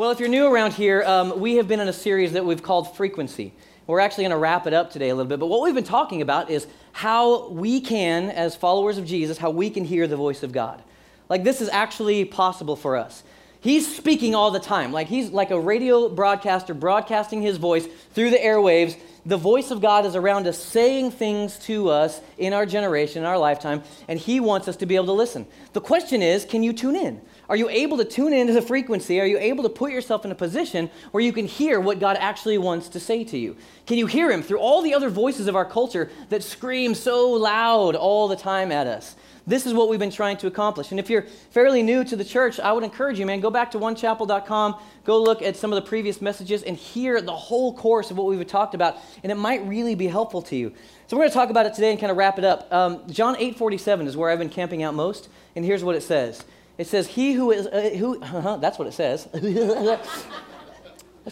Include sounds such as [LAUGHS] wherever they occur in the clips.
Well, if you're new around here, um, we have been in a series that we've called Frequency. We're actually going to wrap it up today a little bit. But what we've been talking about is how we can, as followers of Jesus, how we can hear the voice of God. Like, this is actually possible for us. He's speaking all the time. Like, he's like a radio broadcaster broadcasting his voice through the airwaves. The voice of God is around us saying things to us in our generation, in our lifetime, and he wants us to be able to listen. The question is can you tune in? Are you able to tune into the frequency? Are you able to put yourself in a position where you can hear what God actually wants to say to you? Can you hear Him through all the other voices of our culture that scream so loud all the time at us? This is what we've been trying to accomplish. And if you're fairly new to the church, I would encourage you, man, go back to onechapel.com, go look at some of the previous messages, and hear the whole course of what we've talked about. And it might really be helpful to you. So we're going to talk about it today and kind of wrap it up. Um, John 8:47 is where I've been camping out most, and here's what it says. It says, He who is, uh, who, uh-huh, that's what it says. [LAUGHS] Let's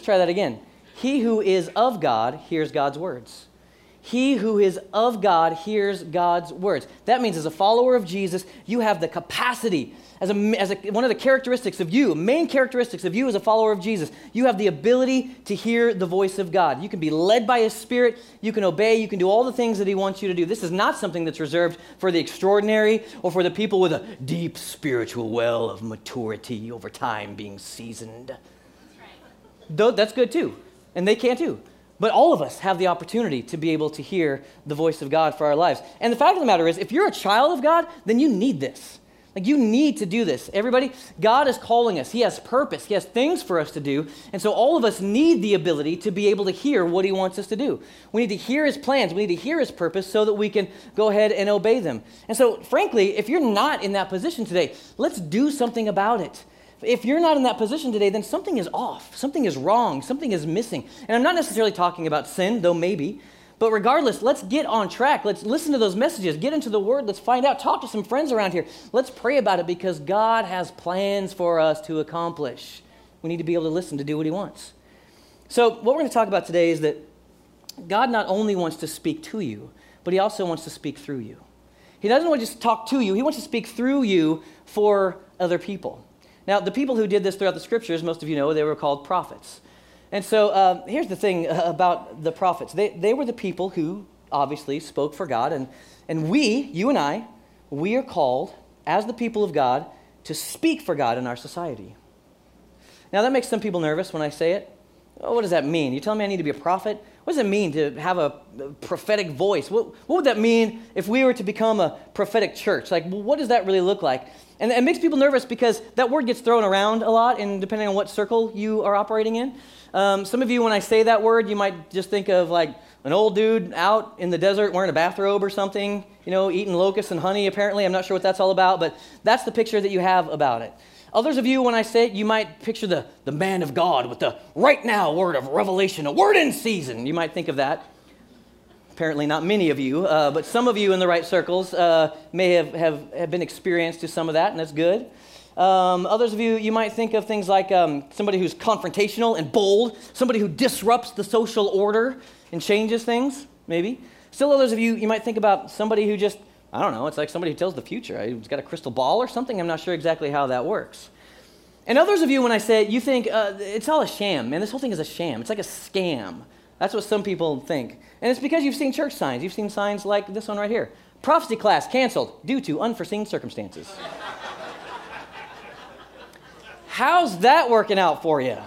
try that again. He who is of God hears God's words. He who is of God hears God's words. That means, as a follower of Jesus, you have the capacity as, a, as a, one of the characteristics of you, main characteristics of you as a follower of Jesus, you have the ability to hear the voice of God. You can be led by His Spirit, you can obey, you can do all the things that He wants you to do. This is not something that's reserved for the extraordinary or for the people with a deep spiritual well of maturity over time being seasoned. That's, right. that's good too, and they can too. But all of us have the opportunity to be able to hear the voice of God for our lives. And the fact of the matter is, if you're a child of God, then you need this. Like, you need to do this. Everybody, God is calling us. He has purpose, He has things for us to do. And so, all of us need the ability to be able to hear what He wants us to do. We need to hear His plans, we need to hear His purpose so that we can go ahead and obey them. And so, frankly, if you're not in that position today, let's do something about it. If you're not in that position today, then something is off, something is wrong, something is missing. And I'm not necessarily talking about sin, though maybe. But regardless, let's get on track. Let's listen to those messages, get into the Word, let's find out, talk to some friends around here. Let's pray about it because God has plans for us to accomplish. We need to be able to listen to do what He wants. So, what we're going to talk about today is that God not only wants to speak to you, but He also wants to speak through you. He doesn't want to just talk to you, He wants to speak through you for other people. Now, the people who did this throughout the scriptures, most of you know, they were called prophets. And so uh, here's the thing about the prophets they, they were the people who obviously spoke for God. And, and we, you and I, we are called as the people of God to speak for God in our society. Now, that makes some people nervous when I say it. Oh, what does that mean? You telling me I need to be a prophet? What does it mean to have a prophetic voice? What, what would that mean if we were to become a prophetic church? Like, what does that really look like? And it makes people nervous because that word gets thrown around a lot, and depending on what circle you are operating in. Um, some of you, when I say that word, you might just think of like an old dude out in the desert wearing a bathrobe or something, you know, eating locusts and honey, apparently. I'm not sure what that's all about, but that's the picture that you have about it. Others of you, when I say it, you might picture the, the man of God with the right now word of revelation, a word in season. You might think of that. Apparently, not many of you, uh, but some of you in the right circles uh, may have, have, have been experienced to some of that, and that's good. Um, others of you, you might think of things like um, somebody who's confrontational and bold, somebody who disrupts the social order and changes things, maybe. Still, others of you, you might think about somebody who just, I don't know, it's like somebody who tells the future. He's got a crystal ball or something. I'm not sure exactly how that works. And others of you, when I say it, you think uh, it's all a sham. Man, this whole thing is a sham. It's like a scam. That's what some people think. And it's because you've seen church signs. You've seen signs like this one right here Prophecy class canceled due to unforeseen circumstances. How's that working out for you?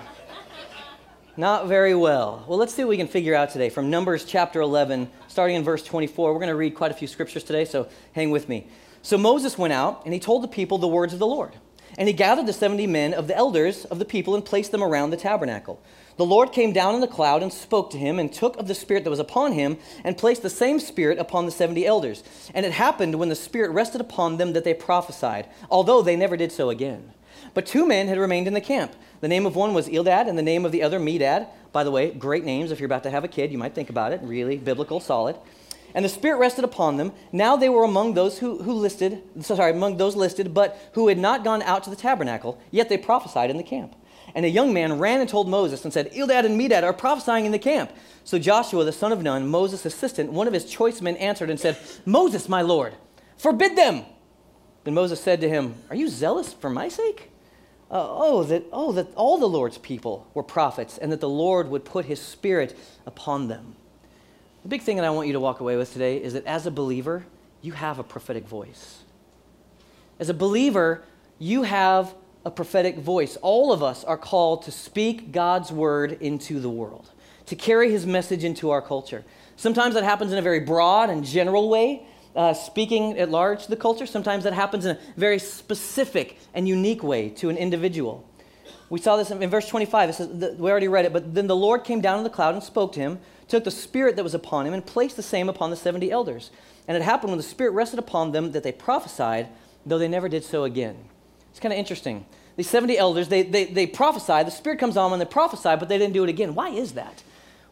Not very well. Well, let's see what we can figure out today from Numbers chapter 11, starting in verse 24. We're going to read quite a few scriptures today, so hang with me. So Moses went out, and he told the people the words of the Lord. And he gathered the 70 men of the elders of the people and placed them around the tabernacle. The Lord came down in the cloud and spoke to him, and took of the Spirit that was upon him, and placed the same Spirit upon the 70 elders. And it happened when the Spirit rested upon them that they prophesied, although they never did so again. But two men had remained in the camp. The name of one was Eldad, and the name of the other Medad. By the way, great names. If you're about to have a kid, you might think about it. Really biblical, solid. And the Spirit rested upon them. Now they were among those who, who listed, sorry, among those listed, but who had not gone out to the tabernacle, yet they prophesied in the camp. And a young man ran and told Moses and said, Eldad and Medad are prophesying in the camp. So Joshua, the son of Nun, Moses' assistant, one of his choice men, answered and said, Moses, my Lord, forbid them. Then Moses said to him, Are you zealous for my sake? Uh, oh, that, oh, that all the Lord's people were prophets and that the Lord would put his spirit upon them. The big thing that I want you to walk away with today is that as a believer, you have a prophetic voice. As a believer, you have a prophetic voice. All of us are called to speak God's word into the world, to carry his message into our culture. Sometimes that happens in a very broad and general way, uh, speaking at large to the culture. Sometimes that happens in a very specific and unique way to an individual. We saw this in, in verse 25. It says, we already read it, but then the Lord came down in the cloud and spoke to him, took the Spirit that was upon him, and placed the same upon the 70 elders. And it happened when the Spirit rested upon them that they prophesied, though they never did so again. It's kind of interesting. These 70 elders, they, they, they prophesy. The Spirit comes on when they prophesy, but they didn't do it again. Why is that?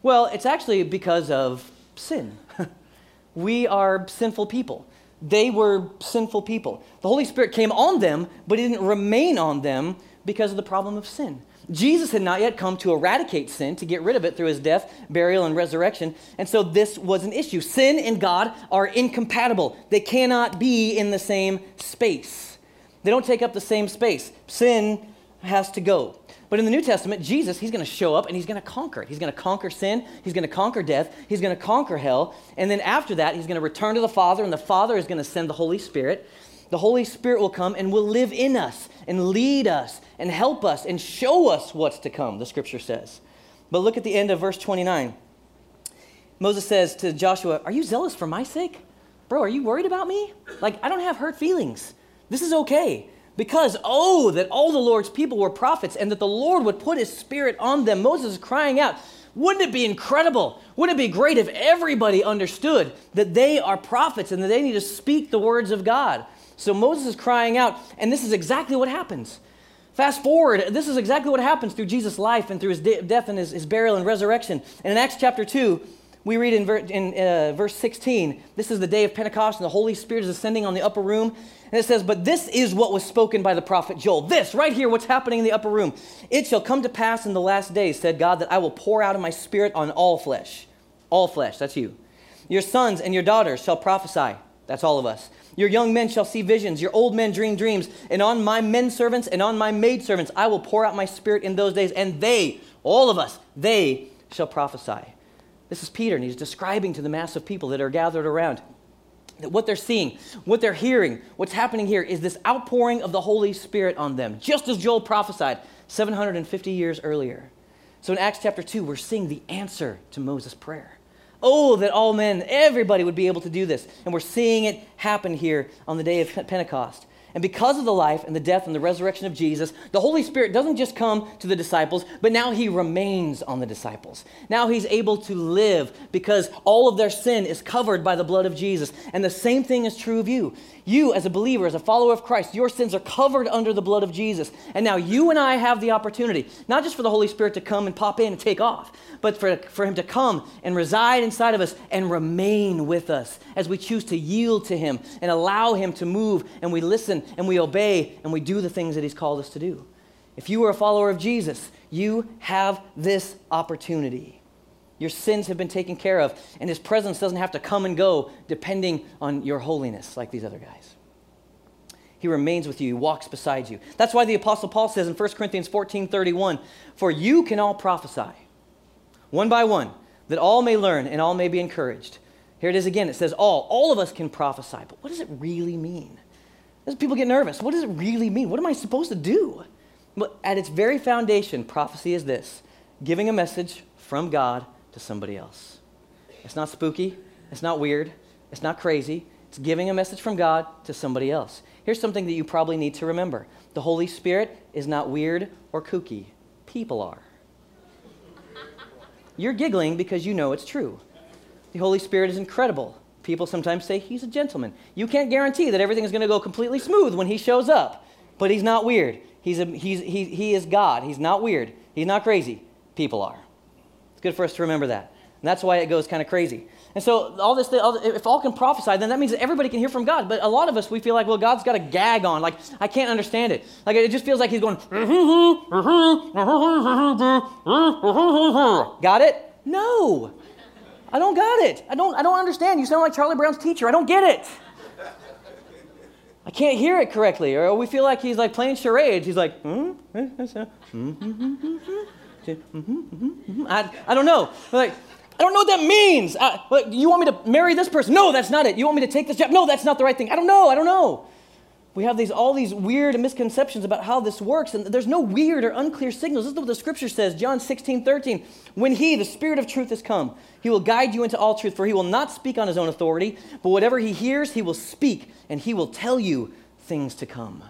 Well, it's actually because of sin. [LAUGHS] we are sinful people. They were sinful people. The Holy Spirit came on them, but He didn't remain on them because of the problem of sin. Jesus had not yet come to eradicate sin, to get rid of it through his death, burial, and resurrection. And so this was an issue. Sin and God are incompatible, they cannot be in the same space. They don't take up the same space. Sin has to go. But in the New Testament, Jesus, he's going to show up and he's going to conquer it. He's going to conquer sin, he's going to conquer death, he's going to conquer hell. And then after that, he's going to return to the Father, and the Father is going to send the Holy Spirit. The Holy Spirit will come and will live in us and lead us and help us and show us what's to come, the scripture says. But look at the end of verse 29. Moses says to Joshua, Are you zealous for my sake? Bro, are you worried about me? Like, I don't have hurt feelings. This is okay. Because, oh, that all the Lord's people were prophets and that the Lord would put his spirit on them. Moses is crying out, wouldn't it be incredible? Wouldn't it be great if everybody understood that they are prophets and that they need to speak the words of God? So Moses is crying out, and this is exactly what happens. Fast forward, this is exactly what happens through Jesus' life and through his de- death and his, his, burial and resurrection. And in Acts chapter 2, we read in, ver- in uh, verse 16, this is the day of Pentecost, and the Holy Spirit is ascending on the upper room. And it says, But this is what was spoken by the prophet Joel. This, right here, what's happening in the upper room. It shall come to pass in the last days, said God, that I will pour out of my spirit on all flesh. All flesh, that's you. Your sons and your daughters shall prophesy. That's all of us. Your young men shall see visions, your old men dream dreams. And on my men servants and on my maid servants I will pour out my spirit in those days, and they, all of us, they shall prophesy. This is Peter, and he's describing to the mass of people that are gathered around that what they're seeing, what they're hearing, what's happening here is this outpouring of the Holy Spirit on them, just as Joel prophesied 750 years earlier. So in Acts chapter 2, we're seeing the answer to Moses' prayer. Oh, that all men, everybody would be able to do this. And we're seeing it happen here on the day of Pentecost. And because of the life and the death and the resurrection of Jesus, the Holy Spirit doesn't just come to the disciples, but now he remains on the disciples. Now he's able to live because all of their sin is covered by the blood of Jesus. And the same thing is true of you. You, as a believer, as a follower of Christ, your sins are covered under the blood of Jesus. And now you and I have the opportunity, not just for the Holy Spirit to come and pop in and take off, but for, for him to come and reside inside of us and remain with us as we choose to yield to him and allow him to move and we listen and we obey and we do the things that he's called us to do. If you are a follower of Jesus, you have this opportunity. Your sins have been taken care of, and his presence doesn't have to come and go depending on your holiness like these other guys. He remains with you, he walks beside you. That's why the Apostle Paul says in 1 Corinthians 14 31, For you can all prophesy, one by one, that all may learn and all may be encouraged. Here it is again. It says all. All of us can prophesy, but what does it really mean? As people get nervous, what does it really mean? What am I supposed to do? But at its very foundation, prophecy is this giving a message from God to somebody else. It's not spooky, it's not weird, it's not crazy. It's giving a message from God to somebody else. Here's something that you probably need to remember the Holy Spirit is not weird or kooky, people are. You're giggling because you know it's true. The Holy Spirit is incredible. People sometimes say he's a gentleman. You can't guarantee that everything is going to go completely smooth when he shows up, but he's not weird. He's a, he's, he, he is God. He's not weird. He's not crazy. People are. It's good for us to remember that. And that's why it goes kind of crazy. And so, all this, if all can prophesy, then that means that everybody can hear from God. But a lot of us, we feel like, well, God's got a gag on. Like, I can't understand it. Like, it just feels like He's going, got it? No. I don't got it. I don't, I don't understand. You sound like Charlie Brown's teacher. I don't get it. I can't hear it correctly. Or we feel like he's like playing charades. He's like, hmm? [LAUGHS] hmm, hmm, hmm Mm-hmm, mm-hmm, mm-hmm. I, I don't know. Like, I don't know what that means. I, like, you want me to marry this person? No, that's not it. You want me to take this job? No, that's not the right thing. I don't know. I don't know. We have these all these weird misconceptions about how this works, and there's no weird or unclear signals. This is what the scripture says, John 16, 13. When he, the Spirit of truth, has come, he will guide you into all truth, for he will not speak on his own authority, but whatever he hears, he will speak, and he will tell you things to come.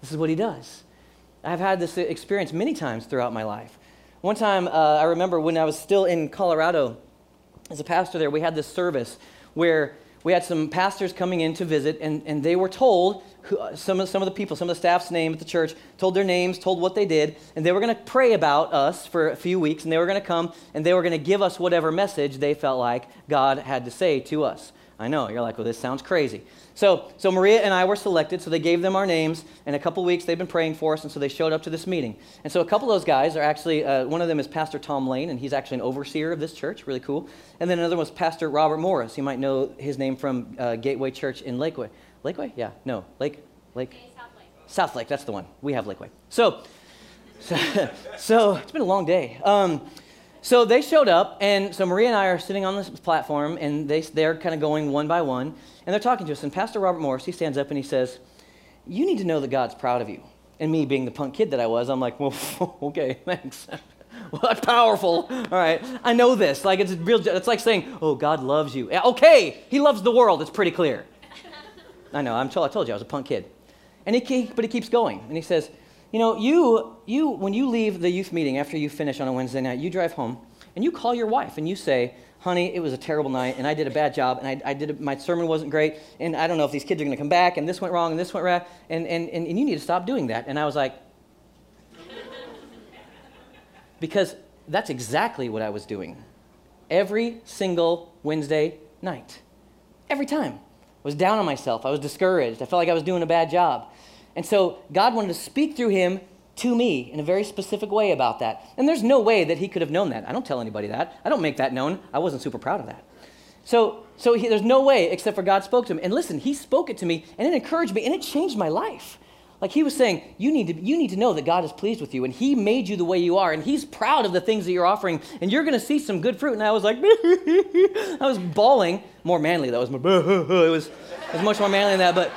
This is what he does. I've had this experience many times throughout my life. One time, uh, I remember when I was still in Colorado as a pastor there, we had this service where we had some pastors coming in to visit, and, and they were told who, some, of, some of the people, some of the staff's name at the church, told their names, told what they did, and they were going to pray about us for a few weeks, and they were going to come and they were going to give us whatever message they felt like God had to say to us. I know, you're like, well, this sounds crazy. So, so Maria and I were selected, so they gave them our names. In a couple weeks, they've been praying for us, and so they showed up to this meeting. And so a couple of those guys are actually, uh, one of them is Pastor Tom Lane, and he's actually an overseer of this church, really cool. And then another one was Pastor Robert Morris. You might know his name from uh, Gateway Church in Lakeway. Lakeway? Yeah, no, Lake, Lake. Okay, Southlake. South Lake, that's the one. We have Lakeway. So, so, [LAUGHS] so it's been a long day. Um, so they showed up, and so Maria and I are sitting on this platform, and they, they're kind of going one by one, and they're talking to us. And Pastor Robert Morris, he stands up and he says, You need to know that God's proud of you. And me, being the punk kid that I was, I'm like, Well, [LAUGHS] okay, thanks. [LAUGHS] well, that's powerful. All right, I know this. Like, it's real, it's like saying, Oh, God loves you. Okay, He loves the world. It's pretty clear. [LAUGHS] I know, I'm told, I told you I was a punk kid. And he, but he keeps going, and he says, you know, you, you, when you leave the youth meeting after you finish on a Wednesday night, you drive home and you call your wife and you say, honey, it was a terrible night and I did a bad job and I, I did, my sermon wasn't great and I don't know if these kids are going to come back and this went wrong and this went right and, and, and, and you need to stop doing that. And I was like, [LAUGHS] because that's exactly what I was doing every single Wednesday night. Every time. I was down on myself. I was discouraged. I felt like I was doing a bad job. And so God wanted to speak through him to me in a very specific way about that. And there's no way that he could have known that. I don't tell anybody that. I don't make that known. I wasn't super proud of that. So, so he, there's no way except for God spoke to him. And listen, he spoke it to me and it encouraged me and it changed my life. Like he was saying, you need, to, you need to know that God is pleased with you and he made you the way you are and he's proud of the things that you're offering and you're going to see some good fruit. And I was like, [LAUGHS] I was bawling. More manly, that was my, [LAUGHS] it was, it was much more manly than that. But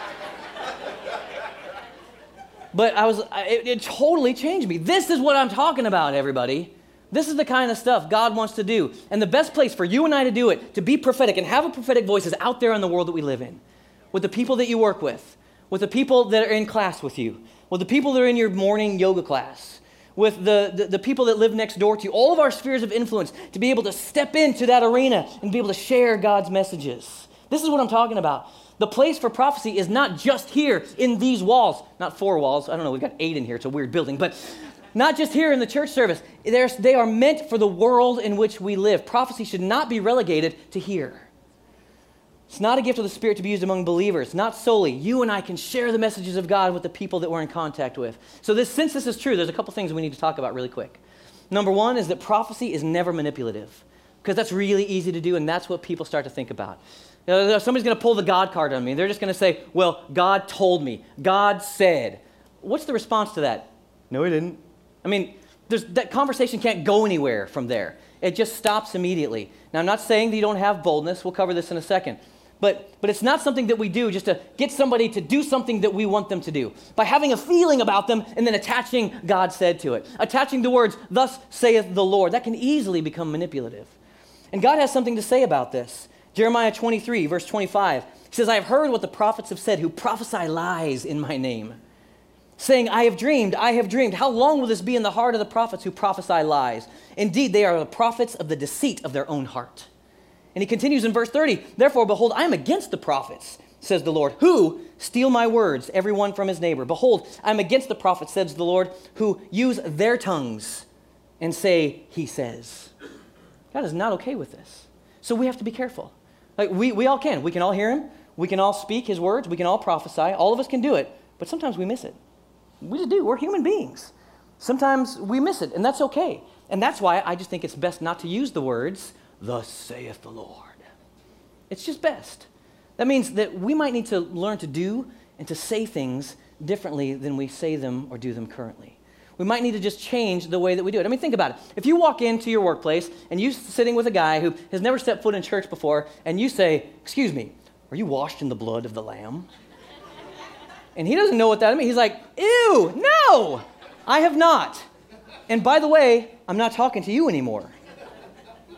but I was, it, it totally changed me. This is what I'm talking about, everybody. This is the kind of stuff God wants to do. And the best place for you and I to do it, to be prophetic and have a prophetic voice, is out there in the world that we live in, with the people that you work with, with the people that are in class with you, with the people that are in your morning yoga class, with the, the, the, people that live next door to you, all of our spheres of influence, to be able to step into that arena and be able to share God's messages. This is what I'm talking about. The place for prophecy is not just here in these walls, not four walls. I don't know, we've got eight in here. It's a weird building, but not just here in the church service. They're, they are meant for the world in which we live. Prophecy should not be relegated to here. It's not a gift of the Spirit to be used among believers, not solely. You and I can share the messages of God with the people that we're in contact with. So, this, since this is true, there's a couple things we need to talk about really quick. Number one is that prophecy is never manipulative, because that's really easy to do, and that's what people start to think about. You know, somebody's going to pull the God card on me. They're just going to say, Well, God told me. God said. What's the response to that? No, he didn't. I mean, that conversation can't go anywhere from there. It just stops immediately. Now, I'm not saying that you don't have boldness. We'll cover this in a second. But, but it's not something that we do just to get somebody to do something that we want them to do. By having a feeling about them and then attaching God said to it. Attaching the words, thus saith the Lord. That can easily become manipulative. And God has something to say about this. Jeremiah 23, verse 25 he says, I have heard what the prophets have said who prophesy lies in my name, saying, I have dreamed, I have dreamed. How long will this be in the heart of the prophets who prophesy lies? Indeed, they are the prophets of the deceit of their own heart. And he continues in verse 30 Therefore, behold, I am against the prophets, says the Lord, who steal my words, every one from his neighbor. Behold, I am against the prophets, says the Lord, who use their tongues and say, He says. God is not okay with this. So we have to be careful. Like we, we all can. We can all hear him. We can all speak his words. We can all prophesy. All of us can do it. But sometimes we miss it. We just do. We're human beings. Sometimes we miss it, and that's okay. And that's why I just think it's best not to use the words, Thus saith the Lord. It's just best. That means that we might need to learn to do and to say things differently than we say them or do them currently. We might need to just change the way that we do it. I mean, think about it. If you walk into your workplace and you're sitting with a guy who has never stepped foot in church before, and you say, Excuse me, are you washed in the blood of the Lamb? And he doesn't know what that means. He's like, Ew, no, I have not. And by the way, I'm not talking to you anymore.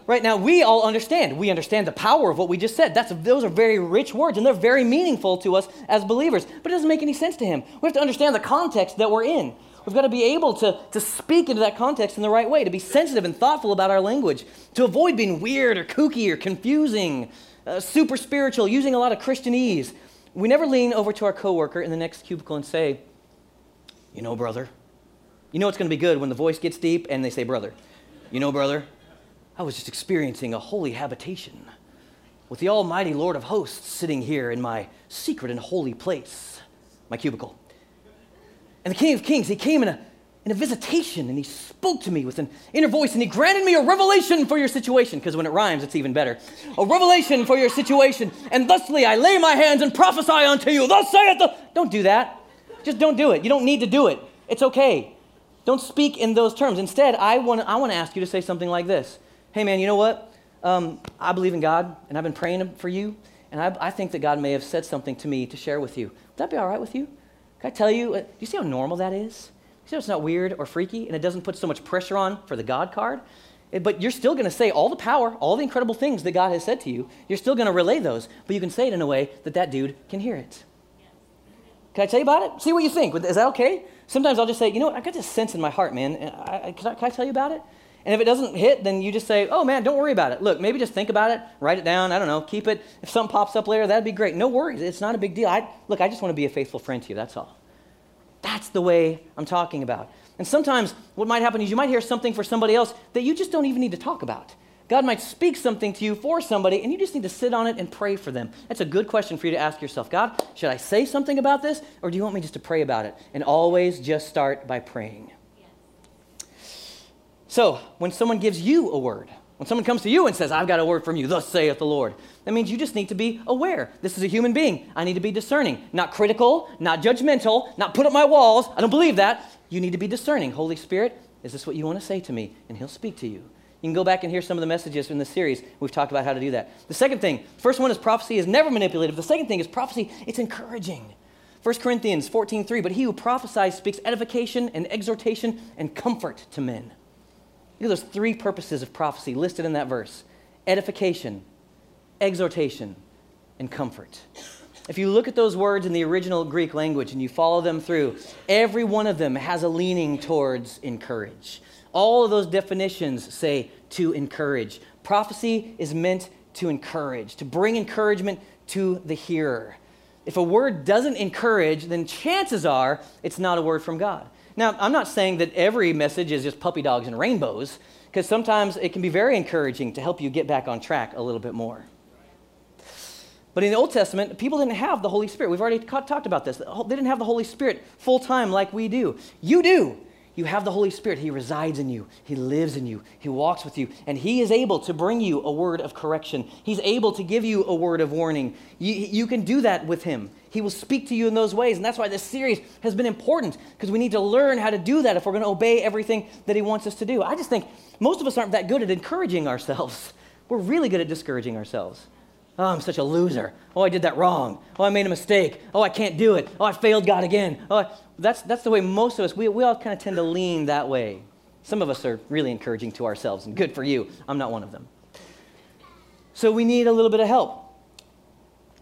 Right now, we all understand. We understand the power of what we just said. That's, those are very rich words, and they're very meaningful to us as believers. But it doesn't make any sense to him. We have to understand the context that we're in. We've got to be able to, to speak into that context in the right way, to be sensitive and thoughtful about our language, to avoid being weird or kooky or confusing, uh, super spiritual, using a lot of Christianese. We never lean over to our coworker in the next cubicle and say, You know, brother, you know it's going to be good when the voice gets deep and they say, Brother, you know, brother, I was just experiencing a holy habitation with the Almighty Lord of hosts sitting here in my secret and holy place, my cubicle. And the King of Kings, he came in a, in a visitation and he spoke to me with an inner voice and he granted me a revelation for your situation, because when it rhymes, it's even better. A revelation for your situation. And thusly I lay my hands and prophesy unto you. Thus saith the. Don't do that. Just don't do it. You don't need to do it. It's okay. Don't speak in those terms. Instead, I want I want to ask you to say something like this Hey, man, you know what? Um, I believe in God and I've been praying for you, and I, I think that God may have said something to me to share with you. Would that be all right with you? Can I tell you, uh, do you see how normal that is? You see how it's not weird or freaky and it doesn't put so much pressure on for the God card? But you're still going to say all the power, all the incredible things that God has said to you. You're still going to relay those, but you can say it in a way that that dude can hear it. Can I tell you about it? See what you think. Is that okay? Sometimes I'll just say, you know what, I got this sense in my heart, man. I, I, can, I, can I tell you about it? And if it doesn't hit, then you just say, oh man, don't worry about it. Look, maybe just think about it, write it down. I don't know, keep it. If something pops up later, that'd be great. No worries. It's not a big deal. I, look, I just want to be a faithful friend to you. That's all. That's the way I'm talking about. And sometimes what might happen is you might hear something for somebody else that you just don't even need to talk about. God might speak something to you for somebody, and you just need to sit on it and pray for them. That's a good question for you to ask yourself God, should I say something about this, or do you want me just to pray about it? And always just start by praying. So, when someone gives you a word, when someone comes to you and says, I've got a word from you, thus saith the Lord, that means you just need to be aware. This is a human being. I need to be discerning, not critical, not judgmental, not put up my walls. I don't believe that. You need to be discerning. Holy Spirit, is this what you want to say to me? And He'll speak to you. You can go back and hear some of the messages in the series. We've talked about how to do that. The second thing, first one is prophecy is never manipulative. The second thing is prophecy, it's encouraging. 1 Corinthians 14:3, but he who prophesies speaks edification and exhortation and comfort to men. Look at those three purposes of prophecy listed in that verse edification, exhortation, and comfort. If you look at those words in the original Greek language and you follow them through, every one of them has a leaning towards encourage. All of those definitions say to encourage. Prophecy is meant to encourage, to bring encouragement to the hearer. If a word doesn't encourage, then chances are it's not a word from God. Now, I'm not saying that every message is just puppy dogs and rainbows, because sometimes it can be very encouraging to help you get back on track a little bit more. But in the Old Testament, people didn't have the Holy Spirit. We've already talked about this. They didn't have the Holy Spirit full time like we do. You do. You have the Holy Spirit. He resides in you, He lives in you, He walks with you, and He is able to bring you a word of correction. He's able to give you a word of warning. You, you can do that with Him. He will speak to you in those ways. And that's why this series has been important because we need to learn how to do that if we're going to obey everything that He wants us to do. I just think most of us aren't that good at encouraging ourselves. We're really good at discouraging ourselves. Oh, I'm such a loser. Oh, I did that wrong. Oh, I made a mistake. Oh, I can't do it. Oh, I failed God again. Oh, that's, that's the way most of us, we, we all kind of tend to lean that way. Some of us are really encouraging to ourselves, and good for you. I'm not one of them. So we need a little bit of help.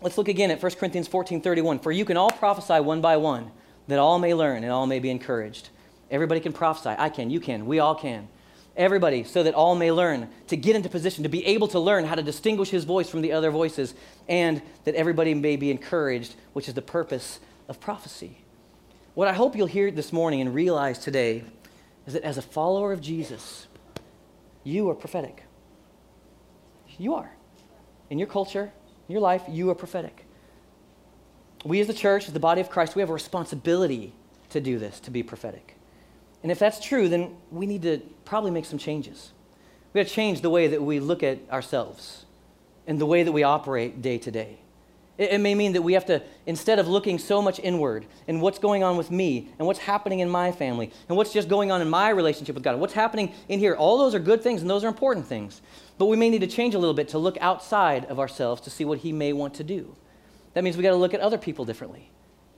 Let's look again at 1 Corinthians 14 31. For you can all prophesy one by one, that all may learn and all may be encouraged. Everybody can prophesy. I can, you can, we all can. Everybody, so that all may learn to get into position, to be able to learn how to distinguish his voice from the other voices, and that everybody may be encouraged, which is the purpose of prophecy. What I hope you'll hear this morning and realize today is that as a follower of Jesus, you are prophetic. You are. In your culture, in your life, you are prophetic. We as the church, as the body of Christ, we have a responsibility to do this, to be prophetic. And if that's true, then we need to probably make some changes. We got to change the way that we look at ourselves and the way that we operate day to day. It, it may mean that we have to, instead of looking so much inward and what's going on with me and what's happening in my family and what's just going on in my relationship with God, what's happening in here, all those are good things and those are important things. But we may need to change a little bit to look outside of ourselves to see what He may want to do. That means we got to look at other people differently.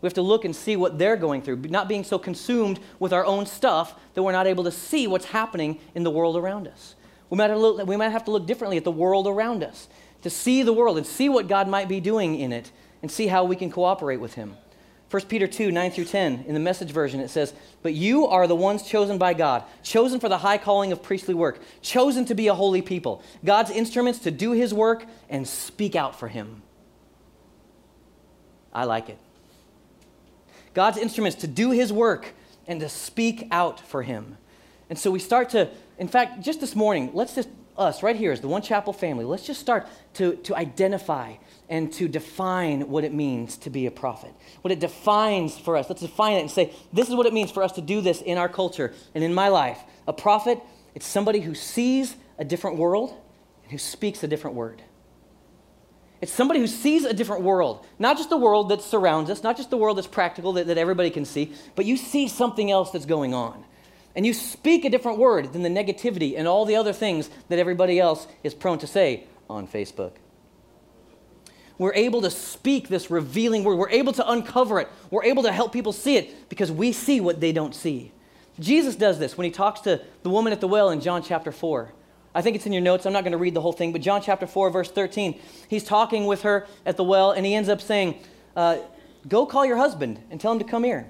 We have to look and see what they're going through, not being so consumed with our own stuff that we're not able to see what's happening in the world around us. We might, look, we might have to look differently at the world around us to see the world and see what God might be doing in it and see how we can cooperate with Him. 1 Peter 2, 9 through 10, in the message version, it says, But you are the ones chosen by God, chosen for the high calling of priestly work, chosen to be a holy people, God's instruments to do His work and speak out for Him. I like it. God's instruments to do His work and to speak out for Him. And so we start to, in fact, just this morning, let's just us right here as the One Chapel family, let's just start to, to identify and to define what it means to be a prophet. What it defines for us. Let's define it and say, this is what it means for us to do this in our culture and in my life. A prophet, it's somebody who sees a different world and who speaks a different word. It's somebody who sees a different world, not just the world that surrounds us, not just the world that's practical that, that everybody can see, but you see something else that's going on and you speak a different word than the negativity and all the other things that everybody else is prone to say on Facebook. We're able to speak this revealing word. We're able to uncover it. We're able to help people see it because we see what they don't see. Jesus does this when he talks to the woman at the well in John chapter 4. I think it's in your notes. I'm not going to read the whole thing, but John chapter 4, verse 13, he's talking with her at the well, and he ends up saying, uh, Go call your husband and tell him to come here.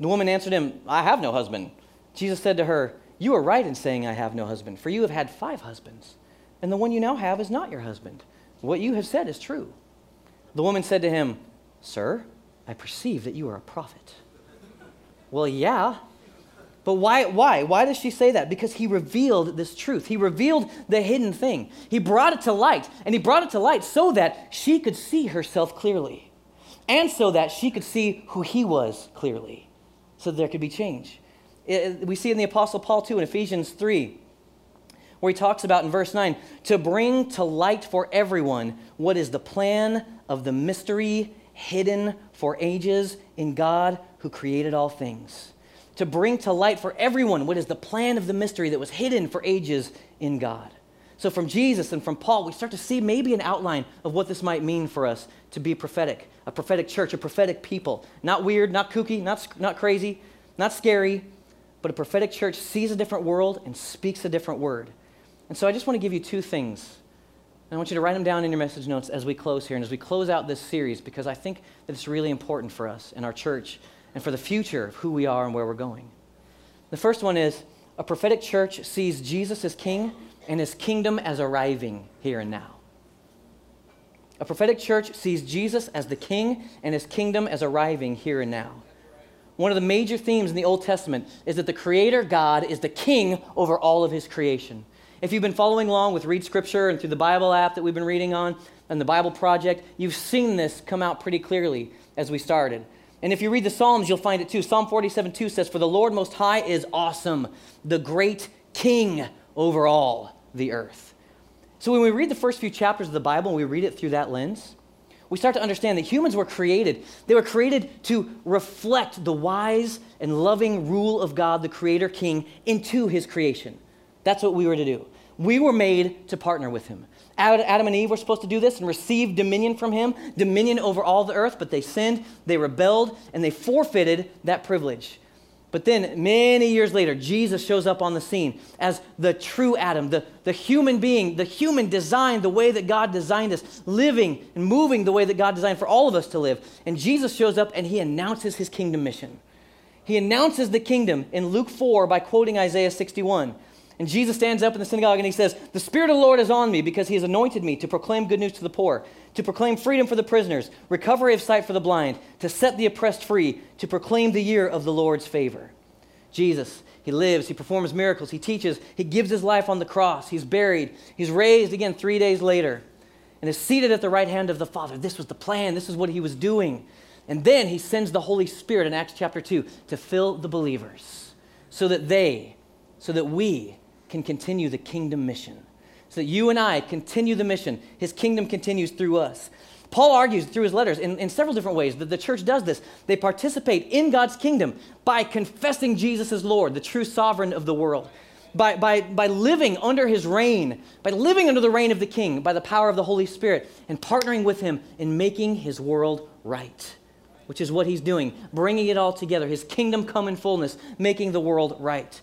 The woman answered him, I have no husband. Jesus said to her, You are right in saying, I have no husband, for you have had five husbands, and the one you now have is not your husband. What you have said is true. The woman said to him, Sir, I perceive that you are a prophet. well, yeah. But why, why? Why does she say that? Because he revealed this truth. He revealed the hidden thing. He brought it to light, and he brought it to light so that she could see herself clearly, and so that she could see who he was clearly, so there could be change. It, we see in the Apostle Paul too in Ephesians 3, where he talks about in verse 9 to bring to light for everyone what is the plan of the mystery hidden for ages in God who created all things. To bring to light for everyone what is the plan of the mystery that was hidden for ages in God. So, from Jesus and from Paul, we start to see maybe an outline of what this might mean for us to be prophetic, a prophetic church, a prophetic people. Not weird, not kooky, not, not crazy, not scary, but a prophetic church sees a different world and speaks a different word. And so I just want to give you two things. And I want you to write them down in your message notes as we close here and as we close out this series because I think that it's really important for us in our church and for the future of who we are and where we're going. The first one is a prophetic church sees Jesus as king and his kingdom as arriving here and now. A prophetic church sees Jesus as the king and his kingdom as arriving here and now. One of the major themes in the Old Testament is that the Creator God is the king over all of his creation. If you've been following along with Read Scripture and through the Bible app that we've been reading on and the Bible Project, you've seen this come out pretty clearly as we started. And if you read the Psalms, you'll find it too. Psalm 47 2 says, For the Lord Most High is awesome, the great king over all the earth. So when we read the first few chapters of the Bible and we read it through that lens, we start to understand that humans were created. They were created to reflect the wise and loving rule of God, the Creator King, into His creation. That's what we were to do. We were made to partner with Him. Adam and Eve were supposed to do this and receive dominion from Him, dominion over all the earth, but they sinned, they rebelled, and they forfeited that privilege. But then, many years later, Jesus shows up on the scene as the true Adam, the, the human being, the human design, the way that God designed us, living and moving the way that God designed for all of us to live. And Jesus shows up and he announces his kingdom mission. He announces the kingdom in Luke 4 by quoting Isaiah 61. And Jesus stands up in the synagogue and he says, The Spirit of the Lord is on me because he has anointed me to proclaim good news to the poor, to proclaim freedom for the prisoners, recovery of sight for the blind, to set the oppressed free, to proclaim the year of the Lord's favor. Jesus, he lives, he performs miracles, he teaches, he gives his life on the cross, he's buried, he's raised again three days later, and is seated at the right hand of the Father. This was the plan, this is what he was doing. And then he sends the Holy Spirit in Acts chapter 2 to fill the believers so that they, so that we can continue the kingdom mission. So that you and I continue the mission. His kingdom continues through us. Paul argues through his letters in, in several different ways that the church does this. They participate in God's kingdom by confessing Jesus as Lord, the true sovereign of the world, by, by, by living under his reign, by living under the reign of the king, by the power of the Holy Spirit, and partnering with him in making his world right, which is what he's doing, bringing it all together, his kingdom come in fullness, making the world right.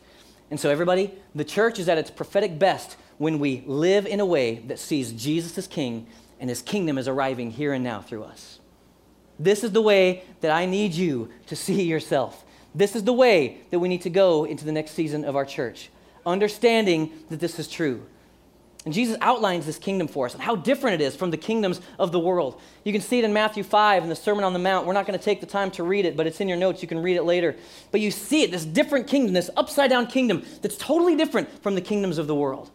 And so, everybody, the church is at its prophetic best when we live in a way that sees Jesus as king and his kingdom is arriving here and now through us. This is the way that I need you to see [LAUGHS] yourself. This is the way that we need to go into the next season of our church, understanding that this is true. And Jesus outlines this kingdom for us and how different it is from the kingdoms of the world. You can see it in Matthew 5 in the Sermon on the Mount. We're not going to take the time to read it, but it's in your notes. You can read it later. But you see it, this different kingdom, this upside down kingdom that's totally different from the kingdoms of the world.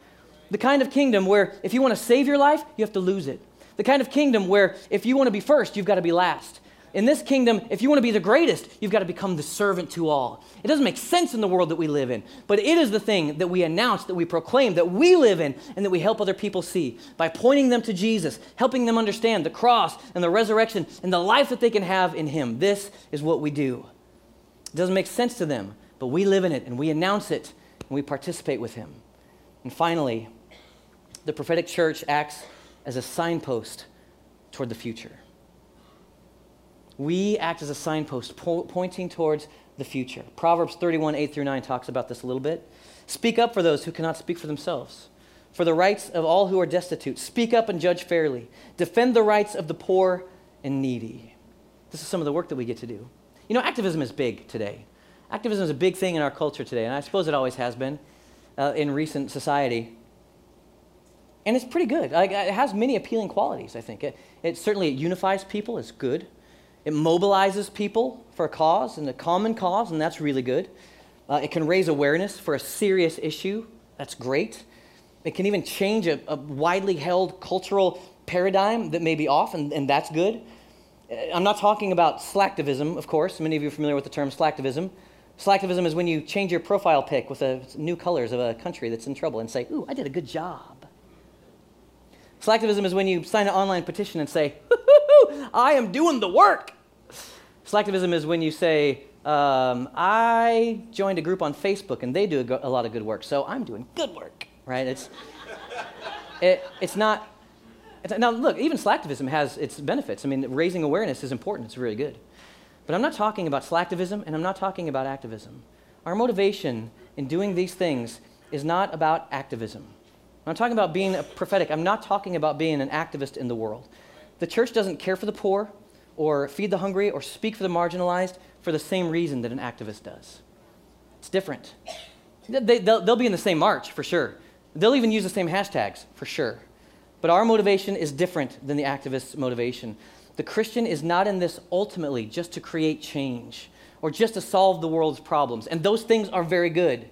The kind of kingdom where if you want to save your life, you have to lose it. The kind of kingdom where if you want to be first, you've got to be last. In this kingdom, if you want to be the greatest, you've got to become the servant to all. It doesn't make sense in the world that we live in, but it is the thing that we announce, that we proclaim, that we live in, and that we help other people see by pointing them to Jesus, helping them understand the cross and the resurrection and the life that they can have in Him. This is what we do. It doesn't make sense to them, but we live in it and we announce it and we participate with Him. And finally, the prophetic church acts as a signpost toward the future. We act as a signpost po- pointing towards the future. Proverbs 31, 8 through 9 talks about this a little bit. Speak up for those who cannot speak for themselves, for the rights of all who are destitute. Speak up and judge fairly. Defend the rights of the poor and needy. This is some of the work that we get to do. You know, activism is big today. Activism is a big thing in our culture today, and I suppose it always has been uh, in recent society and it's pretty good. Like, it has many appealing qualities, I think. It, it certainly it unifies people, it's good. It mobilizes people for a cause and a common cause, and that's really good. Uh, it can raise awareness for a serious issue, that's great. It can even change a, a widely held cultural paradigm that may be off, and, and that's good. Uh, I'm not talking about slacktivism, of course. Many of you are familiar with the term slacktivism. Slacktivism is when you change your profile pic with a, new colors of a country that's in trouble and say, Ooh, I did a good job. Slacktivism is when you sign an online petition and say, I am doing the work. Slacktivism is when you say, um, I joined a group on Facebook and they do a, go- a, lot of good work, so I'm doing good work, right? It's, it, it's not. It's, now, look, even slacktivism has its benefits. I mean, raising awareness is important, it's really good. But I'm not talking about slacktivism and I'm not talking about activism. Our motivation in doing these things is not about activism. I'm talking about being a prophetic. I'm not talking about being an activist in the world. The church doesn't care for the poor or feed the hungry or speak for the marginalized for the same reason that an activist does. It's different. They, will they'll be in the same march, for sure. They'll even use the same hashtags, for sure. But our motivation is different than the activist's motivation. The Christian is not in this ultimately just to create change or just to solve the world's problems. And those things are very good.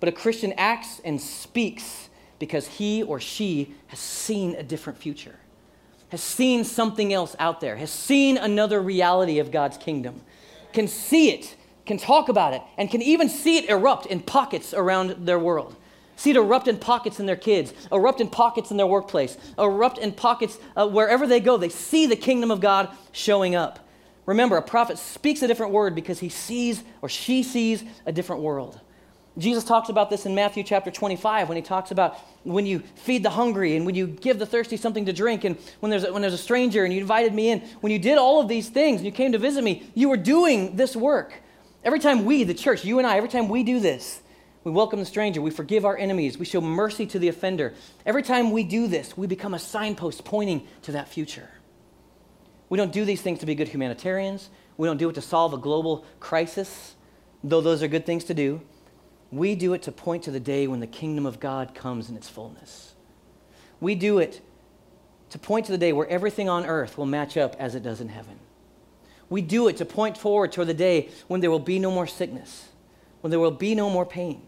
But a Christian acts and speaks because he or she has seen a different future, has seen something else out there, has seen another reality of God's kingdom, can see it, can talk about it, and can even see it erupt in pockets around their world. See it erupt in pockets in their kids, erupt in pockets in their workplace, erupt in pockets uh, wherever they go. They see the kingdom of God showing up. Remember, a prophet speaks a different word because he sees or she sees a different world. Jesus talks about this in Matthew chapter 25 when he talks about when you feed the hungry and when you give the thirsty something to drink and when there's a, when there's a stranger and you invited me in. When you did all of these things and you came to visit me, you were doing this work. Every time we, the church, you and I, every time we do this, we welcome the stranger, we forgive our enemies, we show mercy to the offender. Every time we do this, we become a signpost pointing to that future. We don't do these things to be good humanitarians. We don't do it to solve a global crisis, though those are good things to do. We do it to point to the day when the kingdom of God comes in its fullness. We do it to point to the day where everything on earth will match up as it does in heaven. We do it to point forward toward the day when there will be no more sickness, when there will be no more pain,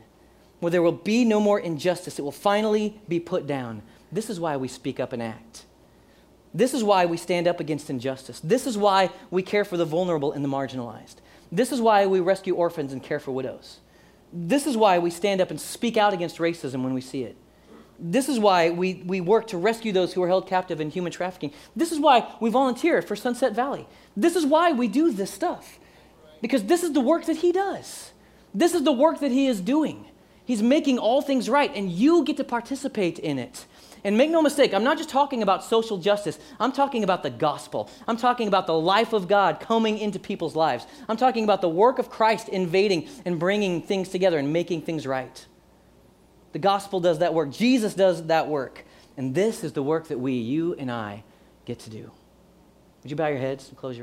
when there will be no more injustice. It will finally be put down. This is why we speak up and act. This is why we stand up against injustice. This is why we care for the vulnerable and the marginalized. This is why we rescue orphans and care for widows. This is why we stand up and speak out against racism when we see it. This is why we, we work to rescue those who are held captive in human trafficking. This is why we volunteer for Sunset Valley. This is why we do this stuff. Because this is the work that He does. This is the work that He is doing. He's making all things right, and you get to participate in it. And make no mistake, I'm not just talking about social justice. I'm talking about the gospel. I'm talking about the life of God coming into people's lives. I'm talking about the work of Christ invading and bringing things together and making things right. The gospel does that work, Jesus does that work. And this is the work that we, you and I, get to do. Would you bow your heads and close your